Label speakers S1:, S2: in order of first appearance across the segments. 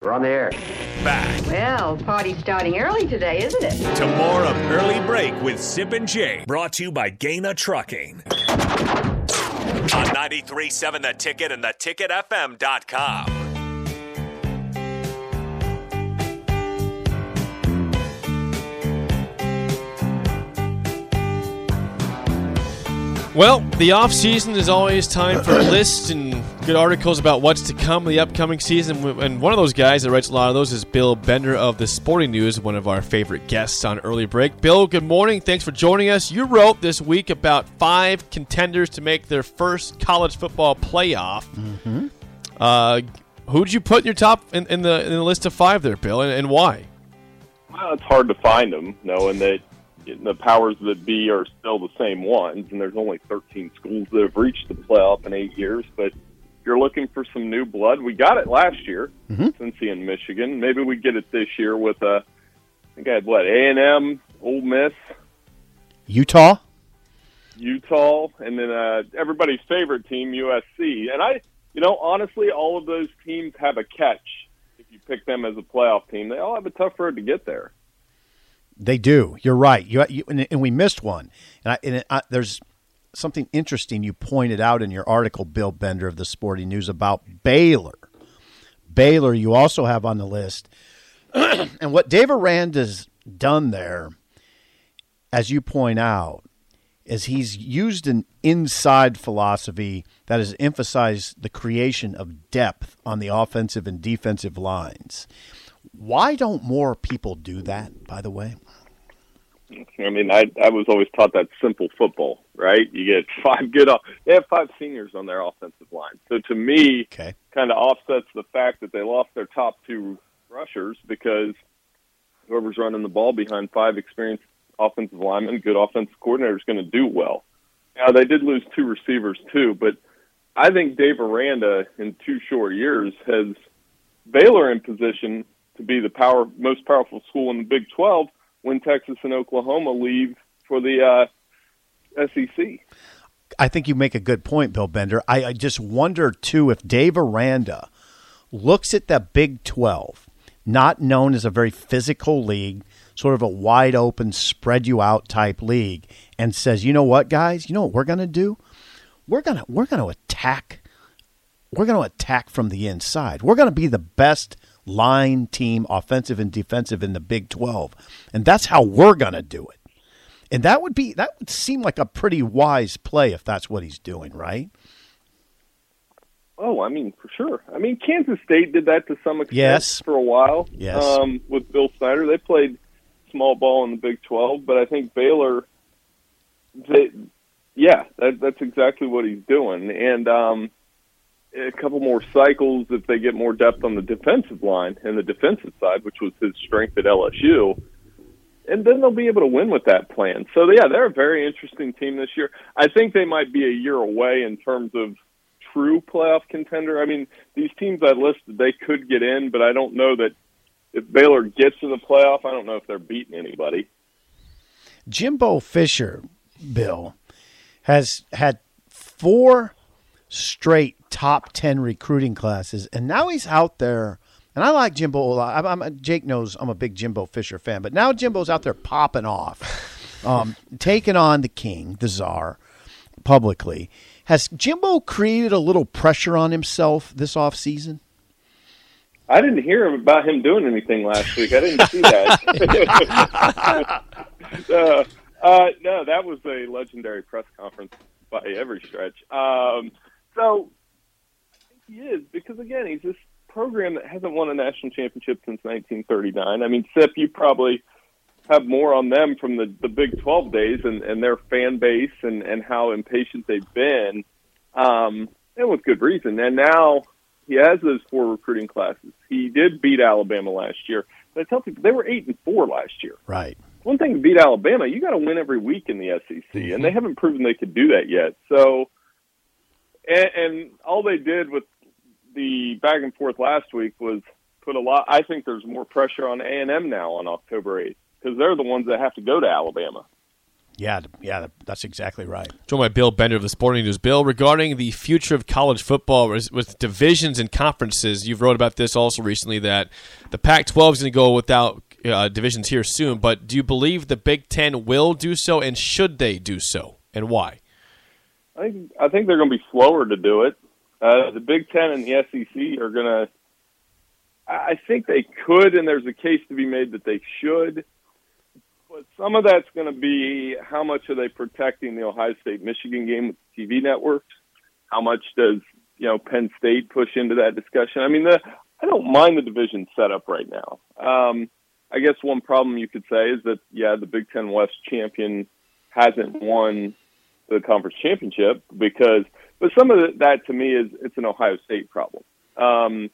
S1: We're on the air.
S2: Back
S3: Well, party's starting early today, isn't it?
S2: to more of Early Break with Sip and Jay, brought to you by Gana Trucking. On 93.7 The Ticket and theticketfm.com.
S4: Well, the off season is always time for lists and good articles about what's to come in the upcoming season. And one of those guys that writes a lot of those is Bill Bender of the Sporting News, one of our favorite guests on Early Break. Bill, good morning. Thanks for joining us. You wrote this week about five contenders to make their first college football playoff. Mm-hmm. Uh, who'd you put in your top in, in the in the list of five there, Bill, and, and why?
S5: Well, it's hard to find them, knowing that the powers that be are still the same ones, and there's only 13 schools that have reached the playoff in eight years. But if you're looking for some new blood, we got it last year, Cincy in Michigan. Maybe we get it this year with a. I think I had what A and M, Ole Miss,
S6: Utah.
S5: Utah, and then uh, everybody's favorite team, USC. And I, you know, honestly, all of those teams have a catch. If you pick them as a playoff team, they all have a tough road to get there.
S6: They do. You're right. You, you and, and we missed one. And, I, and I, there's something interesting you pointed out in your article, Bill Bender of the Sporting News, about Baylor. Baylor, you also have on the list, and what Dave Aranda's done there, as you point out, is he's used an inside philosophy that has emphasized the creation of depth on the offensive and defensive lines. Why don't more people do that? By the way.
S5: I mean, I I was always taught that simple football, right? You get five good. off- They have five seniors on their offensive line, so to me,
S6: Okay.
S5: kind of offsets the fact that they lost their top two rushers because whoever's running the ball behind five experienced offensive linemen, good offensive coordinator is going to do well. Now they did lose two receivers too, but I think Dave Aranda in two short years has Baylor in position to be the power most powerful school in the Big Twelve when Texas and Oklahoma leave for the uh, SEC.
S6: I think you make a good point, Bill Bender. I, I just wonder too if Dave Aranda looks at the Big Twelve, not known as a very physical league, sort of a wide open, spread you out type league, and says, you know what, guys, you know what we're gonna do? We're gonna we're gonna attack. We're gonna attack from the inside. We're gonna be the best line team, offensive and defensive in the Big Twelve, and that's how we're gonna do it. And that would be that would seem like a pretty wise play if that's what he's doing, right?
S5: Oh, I mean, for sure. I mean, Kansas State did that to some extent
S6: Yes.
S5: for a while.
S6: Yes.
S5: Um, with Bill Snyder, they played small ball in the Big Twelve, but I think Baylor, they, yeah, that, that's exactly what he's doing. And um, a couple more cycles if they get more depth on the defensive line and the defensive side, which was his strength at LSU. And then they'll be able to win with that plan. So yeah, they're a very interesting team this year. I think they might be a year away in terms of true playoff contender. I mean, these teams I listed, they could get in, but I don't know that if Baylor gets to the playoff, I don't know if they're beating anybody.
S6: Jimbo Fisher, Bill, has had four straight top 10 recruiting classes, and now he's out there. And I like Jimbo a lot. I'm, I'm, Jake knows I'm a big Jimbo Fisher fan, but now Jimbo's out there popping off, um, taking on the king, the czar, publicly. Has Jimbo created a little pressure on himself this offseason?
S5: I didn't hear about him doing anything last week. I didn't see that. uh, uh, no, that was a legendary press conference by every stretch. Um, so I think he is because again, he's this program that hasn't won a national championship since 1939. I mean, Sip, you probably have more on them from the, the Big 12 days and, and their fan base and, and how impatient they've been, um, and with good reason. And now he has those four recruiting classes. He did beat Alabama last year. But I tell people they were eight and four last year.
S6: Right.
S5: One thing to beat Alabama, you got to win every week in the SEC, and they haven't proven they could do that yet. So, and, and all they did with the back and forth last week was put a lot. I think there's more pressure on A and M now on October eighth because they're the ones that have to go to Alabama.
S6: Yeah, yeah, that's exactly right.
S4: Joined by Bill Bender of the Sporting News. Bill, regarding the future of college football with, with divisions and conferences, you've wrote about this also recently that the Pac-12 is going to go without uh, divisions here soon. But do you believe the Big Ten will do so, and should they do so, and why?
S5: I think I think they're going to be slower to do it. Uh, the Big Ten and the SEC are going to. I think they could, and there's a case to be made that they should. But some of that's going to be how much are they protecting the Ohio State Michigan game with TV networks? How much does you know Penn State push into that discussion? I mean, the I don't mind the division setup right now. Um, I guess one problem you could say is that yeah, the Big Ten West champion hasn't won the conference championship because, but some of that to me is it's an Ohio State problem. Um,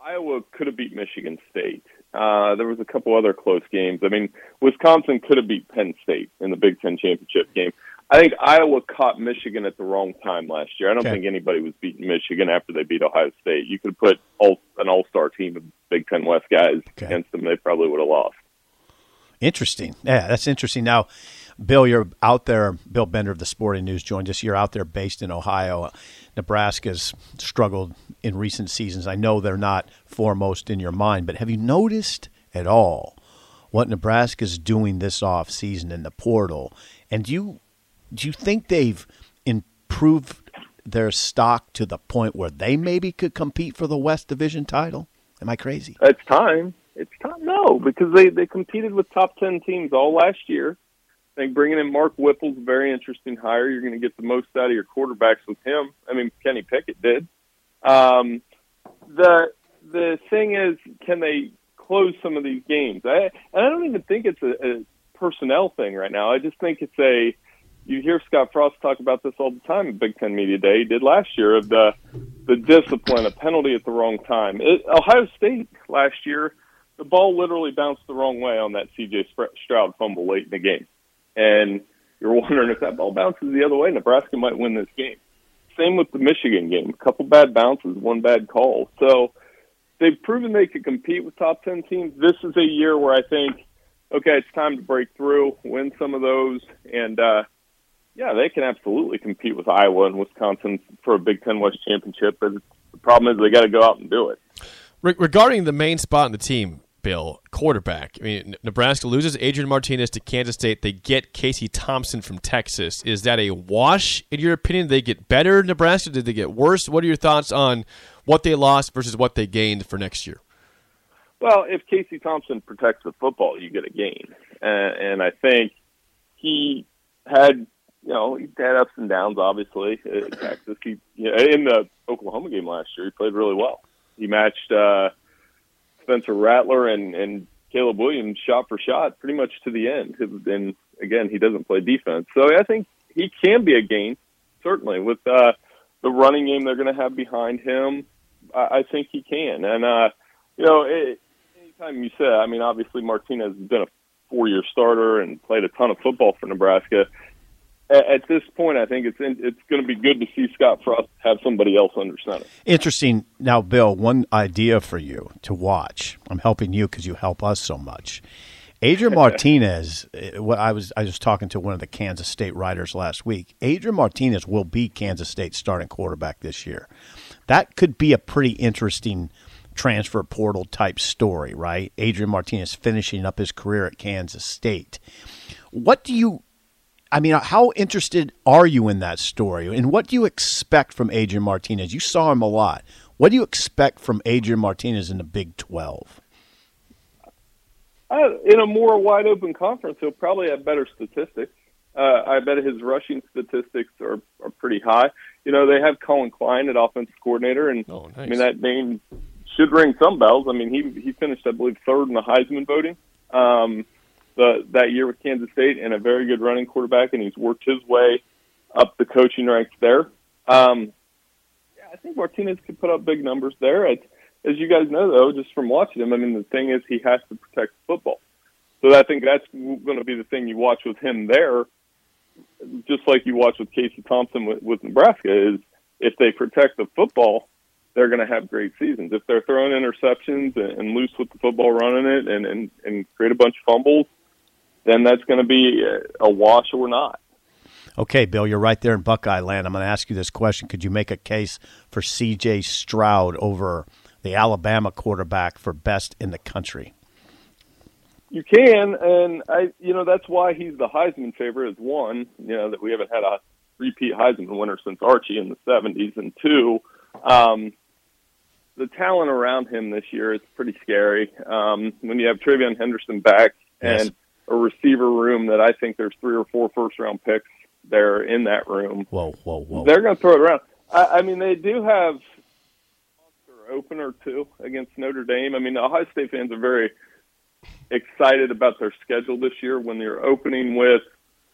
S5: Iowa could have beat Michigan State. Uh, there was a couple other close games. I mean, Wisconsin could have beat Penn State in the Big Ten championship game. I think Iowa caught Michigan at the wrong time last year. I don't
S6: Okay.
S5: think anybody was beating Michigan after they beat Ohio State. You could put all, an all-star team of Big Ten West guys
S6: Okay.
S5: against them; they probably would have lost.
S6: Interesting. Yeah, that's interesting. Now, Bill, you're out there. Bill Bender of the Sporting News joined us. You're out there based in Ohio. Nebraska's struggled in recent seasons. I know they're not foremost in your mind, but have you noticed at all what Nebraska's doing this off season in the portal? And do you do you think they've improved their stock to the point where they maybe could compete for the West Division title? Am I crazy?
S5: It's time. It's time. No, because they they competed with top ten teams all last year. I think bringing in Mark Whipple's a very interesting hire. You're going to get the most out of your quarterbacks with him. I mean, Kenny Pickett did. Um, the the thing is, can they close some of these games? I and I don't even think it's a, a personnel thing right now. I just think it's a. You hear Scott Frost talk about this all the time at Big Ten Media Day. He did last year of the the discipline, a penalty at the wrong time. It, Ohio State last year, the ball literally bounced the wrong way on that C.J. Stroud fumble late in the game, and you're wondering if that ball bounces the other way, Nebraska might win this game. Same with the Michigan game, a couple bad bounces, one bad call. So they've proven they could compete with top ten teams. This is a year where I think, okay, it's time to break through, win some of those, and uh, yeah, they can absolutely compete with Iowa and Wisconsin for a Big Ten West championship. But the problem is they got to go out and do it.
S4: Regarding the main spot in the team, Bill, quarterback. I mean, Nebraska loses Adrian Martinez to Kansas State. They get Casey Thompson from Texas. Is that a wash, in your opinion? Did they get better, Nebraska? Did they get worse? What are your thoughts on what they lost versus what they gained for next year?
S5: Well, if Casey Thompson protects the football, you get a gain, and, and I think he had, you know, he had ups and downs. Obviously, at Texas, he you know, in the Oklahoma game last year, he played really well. He matched uh, Spencer Rattler and and Caleb Williams shot for shot, pretty much to the end. And again, he doesn't play defense, so I think he can be a gain, certainly with uh, the running game they're going to have behind him. I, I think he can, and uh, you know. It, anytime you say, I mean, obviously Martinez has been a four-year starter and played a ton of football for Nebraska. At, this point, I think it's in, it's going to be good to see Scott Frost have somebody else under center.
S6: Interesting. Now, Bill, one idea for you to watch. I'm helping you because you help us so much. Adrian Martinez. eh, What I was I was talking to one of the Kansas State writers last week. Adrian Martinez will be Kansas State's starting quarterback this year. That could be a pretty interesting transfer portal type story, right? Adrian Martinez finishing up his career at Kansas State. What do you I mean, how interested are you in that story? And what do you expect from Adrian Martinez? You saw him a lot. What do you expect from Adrian Martinez in the Big 12?
S5: Uh, in a more wide open conference, he'll probably have better statistics. Uh, I bet his rushing statistics are, are pretty high. You know, they have Collin Klein at offensive coordinator, and
S4: Oh, nice.
S5: I mean that name should ring some bells. I mean, he he finished, I believe, third in the Heisman voting um, the that year with Kansas State, and a very good running quarterback, and he's worked his way up the coaching ranks there. Um, yeah, I think Martinez could put up big numbers there. As you guys know, though, just from watching him, I mean, the thing is he has to protect the football. So I think that's going to be the thing you watch with him there, just like you watch with Casey Thompson with, with Nebraska. Is if they protect the football, they're going to have great seasons. If they're throwing interceptions and, and loose with the football, running it, and, and and create a bunch of fumbles, then that's going to be a wash or not.
S6: Okay, Bill, you're right there in Buckeye land. I'm going to ask you this question. Could you make a case for CJ Stroud over the Alabama quarterback for best in the country?
S5: You can, and I, you know, that's why he's the Heisman favorite. Is one, you know, that we haven't had a repeat Heisman winner since Archie in the '70s, and two, um, the talent around him this year is pretty scary. Um, when you have TreVeyon Henderson back
S6: Yes.
S5: and a receiver room that I think there's three or four first round picks there in that room,
S6: Whoa, whoa, whoa.
S5: they're going to throw it around. I, I mean, they do have monster opener too against Notre Dame. I mean, the Ohio State fans are very excited about their schedule this year when you're opening with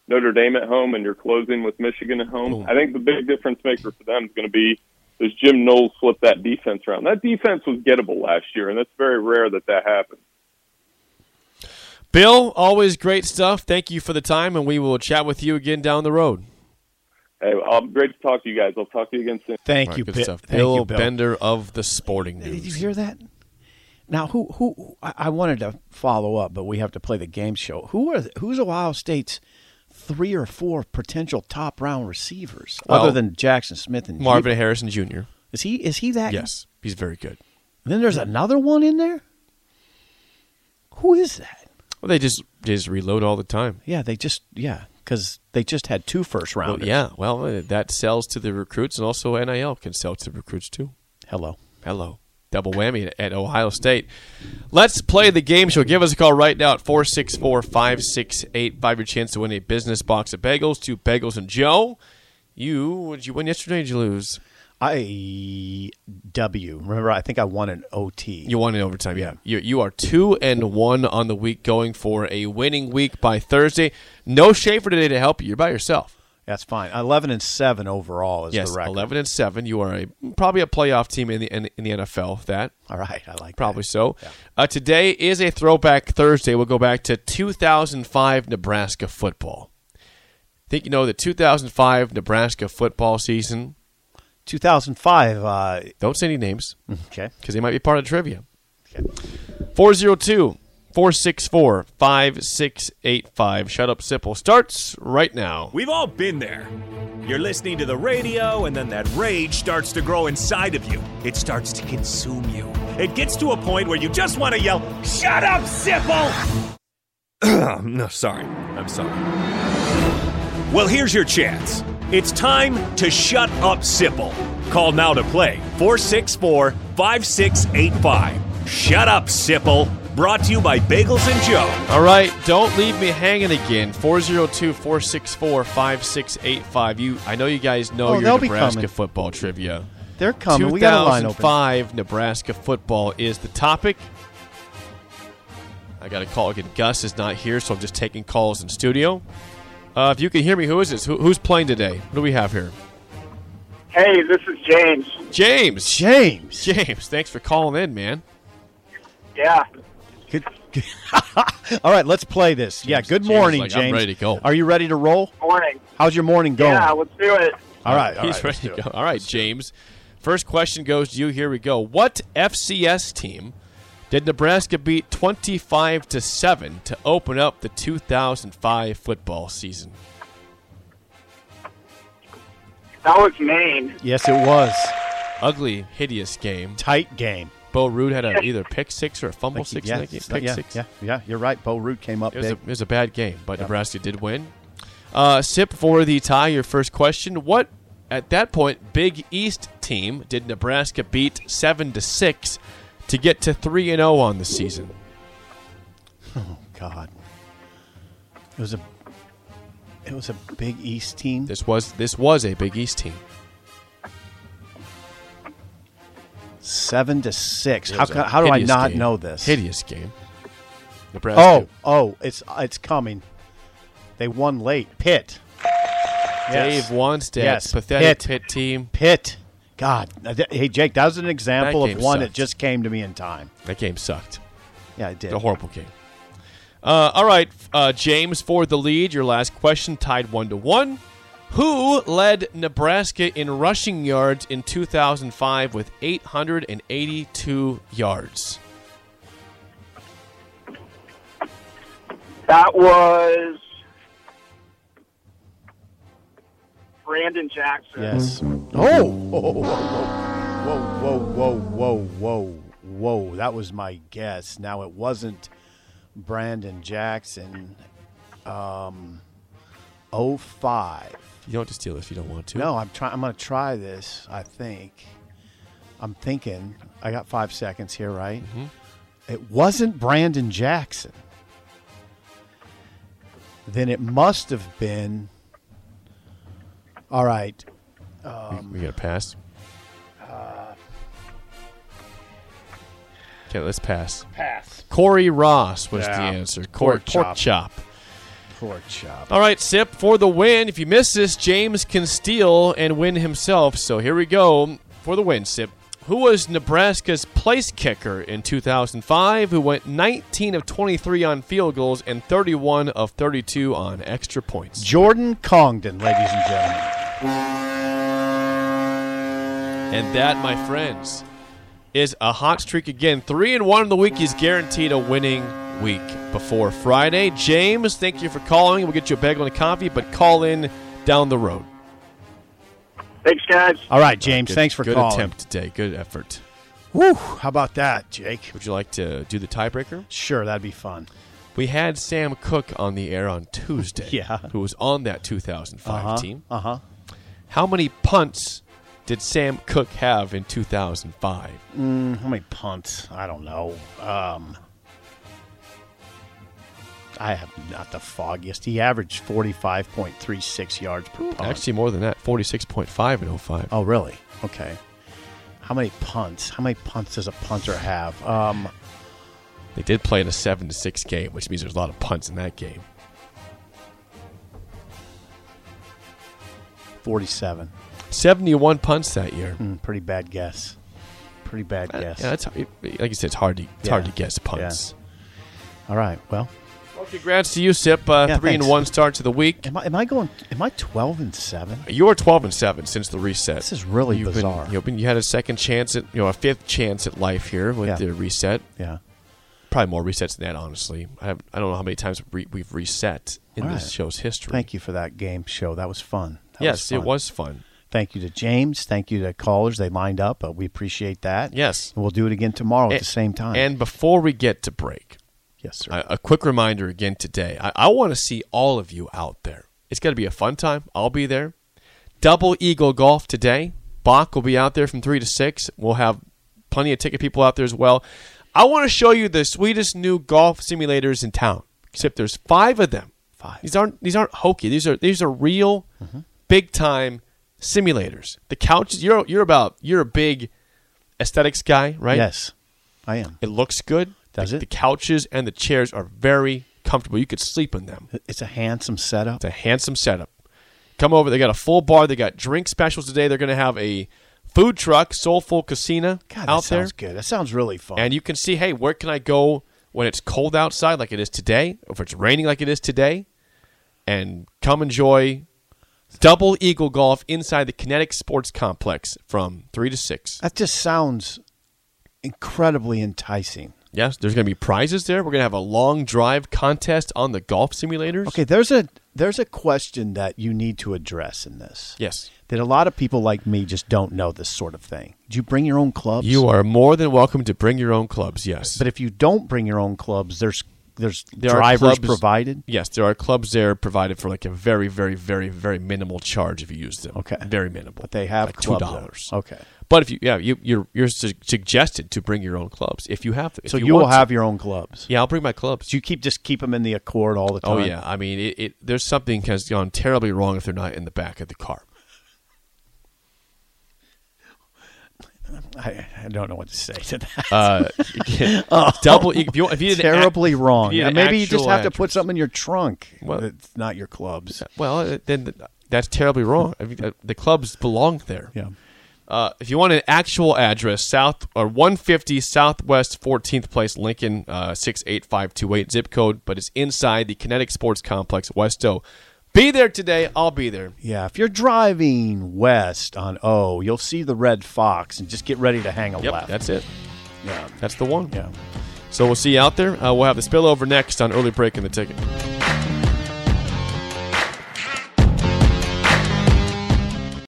S5: Notre Dame at home and you're closing with Michigan at home. I think the big difference maker for them is going to be does Jim Knowles flip that defense around? That defense was gettable last year, and it's very rare that that happens.
S4: Bill, always great stuff. Thank you for the time, and we will chat with you again down the road.
S5: Hey, um, great to talk to you guys. I'll talk to you again soon.
S6: Thank
S4: All right,
S6: you,
S4: good
S6: Bi-
S4: stuff.
S6: Thank
S4: Bill,
S6: you, Bill.
S4: Bender of the Sporting News.
S6: Did you hear that? Now, who who I I wanted to follow up, but we have to play the game show. Who are who's Ohio State's three or four potential top round receivers
S4: Well,
S6: other than Jackson Smith and
S4: Marvin Harrison Jr.
S6: Is he is he that?
S4: Yes, he's very good.
S6: And then there's another one in there. Who is that?
S4: Well, they just just reload all the time.
S6: Yeah, they just yeah because they just had two first
S4: Well,
S6: rounders.
S4: yeah, well, uh, that sells to the recruits, and also NIL can sell to the recruits too.
S6: Hello.
S4: Hello. Double whammy at Ohio State. Let's play the game show. Give us a call right now at 464 5685. Your chance to win a business box of bagels to Bagels and Joe. You, what did you win yesterday? or Did you lose?
S6: I W. Remember, I think I won an OT.
S4: You won in overtime, yeah. You, you are two and one on the week, going for a winning week by Thursday. No Schaefer today to help you. You're by yourself.
S6: That's fine. Eleven and seven overall is
S4: yes,
S6: the record.
S4: eleven and seven. You are a probably a playoff team in the in, in the NFL. That
S6: All right, I like
S4: Probably
S6: that.
S4: so. Uh, today is a throwback Thursday. We'll go back to 2005 Nebraska football. I Think you know the 2005 Nebraska football season?
S6: 2005. Uh,
S4: Don't say any names
S6: okay.
S4: because they might be part of the trivia. 402 464 5685. Shut up, Sipple starts right now.
S2: We've all been there. You're listening to the radio, and then that rage starts to grow inside of you. It starts to consume you. It gets to a point where you just want to yell, Shut up, Sipple! no, sorry. I'm sorry. Well, here's your chance. It's time to shut up, Sipple. Call now to play 464 5685. Shut up, Sipple. Brought to you by Bagels and Joe.
S4: All right, don't leave me hanging again. 402 464 5685. You I know you guys know
S6: Oh,
S4: your
S6: they'll be
S4: Nebraska
S6: coming.
S4: football trivia.
S6: They're coming. We got a line open.
S4: 2005 Nebraska football is the topic. I got a call again. Gus is not here, so I'm just taking calls in studio. Uh, if you can hear me, who is this? Who, who's playing today? What do we have here?
S1: Hey, this is James.
S4: James.
S6: James.
S4: James, thanks for calling in, man.
S1: Yeah.
S6: Good. All right, let's play this. yeah. Good
S4: James
S6: morning,
S4: like, I'm
S6: James.
S4: ready to go.
S6: Are you ready to roll?
S1: Morning.
S6: How's your morning going?
S1: Yeah, let's do it.
S6: all right. all
S4: He's
S6: right,
S4: ready to go. All right, James. First question goes to you. Here we go. What FCS team did Nebraska beat 25 to 7 to open up the 2005 football season?
S1: That was Maine.
S6: Yes, it was
S4: Ugly, hideous game.
S6: tight game.
S4: Bo Ruud had a, either pick six or a fumble
S6: Like,
S4: six
S6: yeah,
S4: in that game. Pick
S6: yeah,
S4: six.
S6: yeah, yeah. You're right. Bo Ruud came up
S4: It was, a, it was a bad game, but Nebraska did win. Uh, Sip for the tie. Your first question: What at that point Big East team did Nebraska beat seven to six to get to three and zero on the season?
S6: Oh god, it was a it was a Big East team.
S4: This was this was a Big East team.
S6: Seven to six. How can, how do I not
S4: game.
S6: know this?
S4: Hideous game. Nebraska.
S6: Oh, oh, it's it's coming. They won late. Pitt.
S4: Dave
S6: Yes.
S4: Wannstedt,
S6: Yes,
S4: pathetic
S6: Pitt.
S4: pit team.
S6: Pitt. God. Uh, Hey, Jake, that was an example of
S4: game
S6: one that just came to me in time.
S4: That game sucked.
S6: Yeah, it did.
S4: A horrible game. Uh, all right, uh, James for the lead. Your last question, tied one to one. Who led Nebraska in rushing yards in 2005 with 882 yards?
S1: That was Brandon Jackson.
S6: Yes. Oh! Whoa, whoa, whoa, whoa, whoa, whoa, whoa. That was my guess. Now, it wasn't Brandon Jackson. Um, 05.
S4: You don't have to steal if you don't want to.
S6: No, I'm trying. I'm going to try this. I think. I'm thinking. I got five seconds here, right? It wasn't Brandon Jackson. Then it must have been. All right.
S4: Um, we got to pass. Uh, okay, let's pass.
S6: Pass.
S4: Cory Ross was
S6: Yeah.
S4: the answer. Cory
S6: Pork
S4: pork,
S6: chop.
S4: chop.
S6: Pork chop.
S4: All right, Sip, for the win. If you miss this, James can steal and win himself. So here we go for the win, Sip. Who was Nebraska's place kicker in 2005, who went 19 of 23 on field goals and 31 of 32 on extra points?
S6: Jordan Congdon, ladies and gentlemen.
S4: And that, my friends, is a hot streak again. Three and one in the week is guaranteed a winning week before Friday. James, thank you for calling. We'll get you a bagel and a coffee, but call in down the road.
S1: Thanks, guys.
S6: All right, James.
S4: Good-
S6: thanks for calling.
S4: good
S6: calling.
S4: attempt today. Good effort.
S6: Whew, how about that, Jake?
S4: Would you like to do the tiebreaker?
S6: Sure, that'd be fun.
S4: We had Sam Koch on the air on Tuesday.
S6: Yeah.
S4: Who was on that 2005
S6: Uh-huh.
S4: team.
S6: Uh huh.
S4: How many punts did Sam Koch have in 2005?
S6: How many punts? I don't know. Um, I have not the foggiest. He averaged forty-five point three six yards per punt.
S4: Actually, more than that 46.5 in 05.
S6: oh, really? Okay. How many punts? How many punts does a punter have? Um,
S4: They did play in a 7 to 6 game, which means there's a lot of punts in that game.
S6: Forty-seven.
S4: 71 punts that year.
S6: Hmm, pretty bad guess. Pretty bad guess.
S4: Yeah, that's like you said. It's hard to it's hard to guess punts.
S6: All right. Well,
S4: Well, congrats to you, Sip. Uh,
S6: Yeah,
S4: three
S6: thanks.
S4: and one start to the week.
S6: am I am I going? Am I twelve and seven?
S4: You are 12 and seven since the reset.
S6: This is really
S4: You've
S6: bizarre.
S4: Been, you've been, you had a second chance at you know a fifth chance at life here with
S6: Yeah.
S4: the reset.
S6: Yeah.
S4: Probably more resets than that, honestly. I, have, I don't know how many times we, we've reset in
S6: All
S4: this show's history.
S6: Thank you for that game show. That was fun. That
S4: yes,
S6: fun.
S4: it was fun.
S6: Thank you to James. Thank you to callers. They lined up. Uh, we appreciate that.
S4: Yes.
S6: And we'll do it again tomorrow at the same time.
S4: And before we get to break,
S6: yes, sir.
S4: a, a quick reminder again today. I, I want to see all of you out there. It's going to be a fun time. I'll be there. Double Eagle Golf today. Bach will be out there from 3 to 6. We'll have plenty of ticket people out there as well. I want to show you the sweetest new golf simulators in town. Except there's five of them.
S6: Five.
S4: These aren't these aren't hokey. These are these are real, mm-hmm. big time simulators. The couches. You're you're about you're a big aesthetics guy, right?
S6: Yes, I am.
S4: It looks good.
S6: Does
S4: the,
S6: it?
S4: The couches and the chairs are very comfortable. You could sleep in them.
S6: It's a handsome setup.
S4: It's a handsome setup. Come over. They got a full bar. They got drink specials today. They're going to have a food truck, Soulful Casino,
S6: God,
S4: out there.
S6: That sounds good. That sounds really fun.
S4: And you can see, hey, where can I go when it's cold outside, like it is today, or if it's raining, like it is today, and come enjoy double eagle golf inside the Kinetic Sports Complex from three to six.
S6: that just sounds incredibly enticing.
S4: Yes, there's going to be prizes there. We're going to have a long drive contest on the golf simulators.
S6: Okay, there's a there's a question that you need to address in this.
S4: Yes.
S6: That a lot of people like me just don't know this sort of thing. Do you bring your own clubs?
S4: You are more than welcome to bring your own clubs. Yes,
S6: But if you don't bring your own clubs, there's there's
S4: There are
S6: drivers
S4: clubs-
S6: provided.
S4: yes, there are clubs there provided for like a very, very, very, very minimal charge if you use them.
S6: Okay.
S4: very minimal.
S6: But they have
S4: like two dollars.
S6: Okay.
S4: But if you, yeah, you, you're you're su- suggested to bring your own clubs if you have. If
S6: So
S4: you,
S6: you, will
S4: to.
S6: have your own clubs.
S4: Yeah, I'll bring my clubs.
S6: Do you keep just keep them in the Accord all the oh, time?
S4: oh yeah, I mean, it, it, there's something has gone terribly wrong if they're not in the back of the car.
S6: I, I don't know what to say to that.
S4: Uh, you can- double if you if you did an ac-
S6: Terribly wrong.
S4: you
S6: maybe you just have to put something in your trunk.
S4: Well-
S6: that's not your clubs.
S4: Well, uh, then that's terribly wrong. I mean, uh, the clubs belong there.
S6: Yeah.
S4: Uh, if you want an actual address, South or 150 Southwest 14th Place, Lincoln, uh, 68528 zip code, but it's inside the Kinetic Sports Complex, Westo. Be there today. I'll be there.
S6: Yeah, if you're driving west on O, you'll see the red fox and just get ready to hang a
S4: Yep,
S6: left.
S4: that's it.
S6: yeah.
S4: That's the one.
S6: Yeah.
S4: So we'll see you out there. Uh, we'll have the spillover next on early break in the ticket.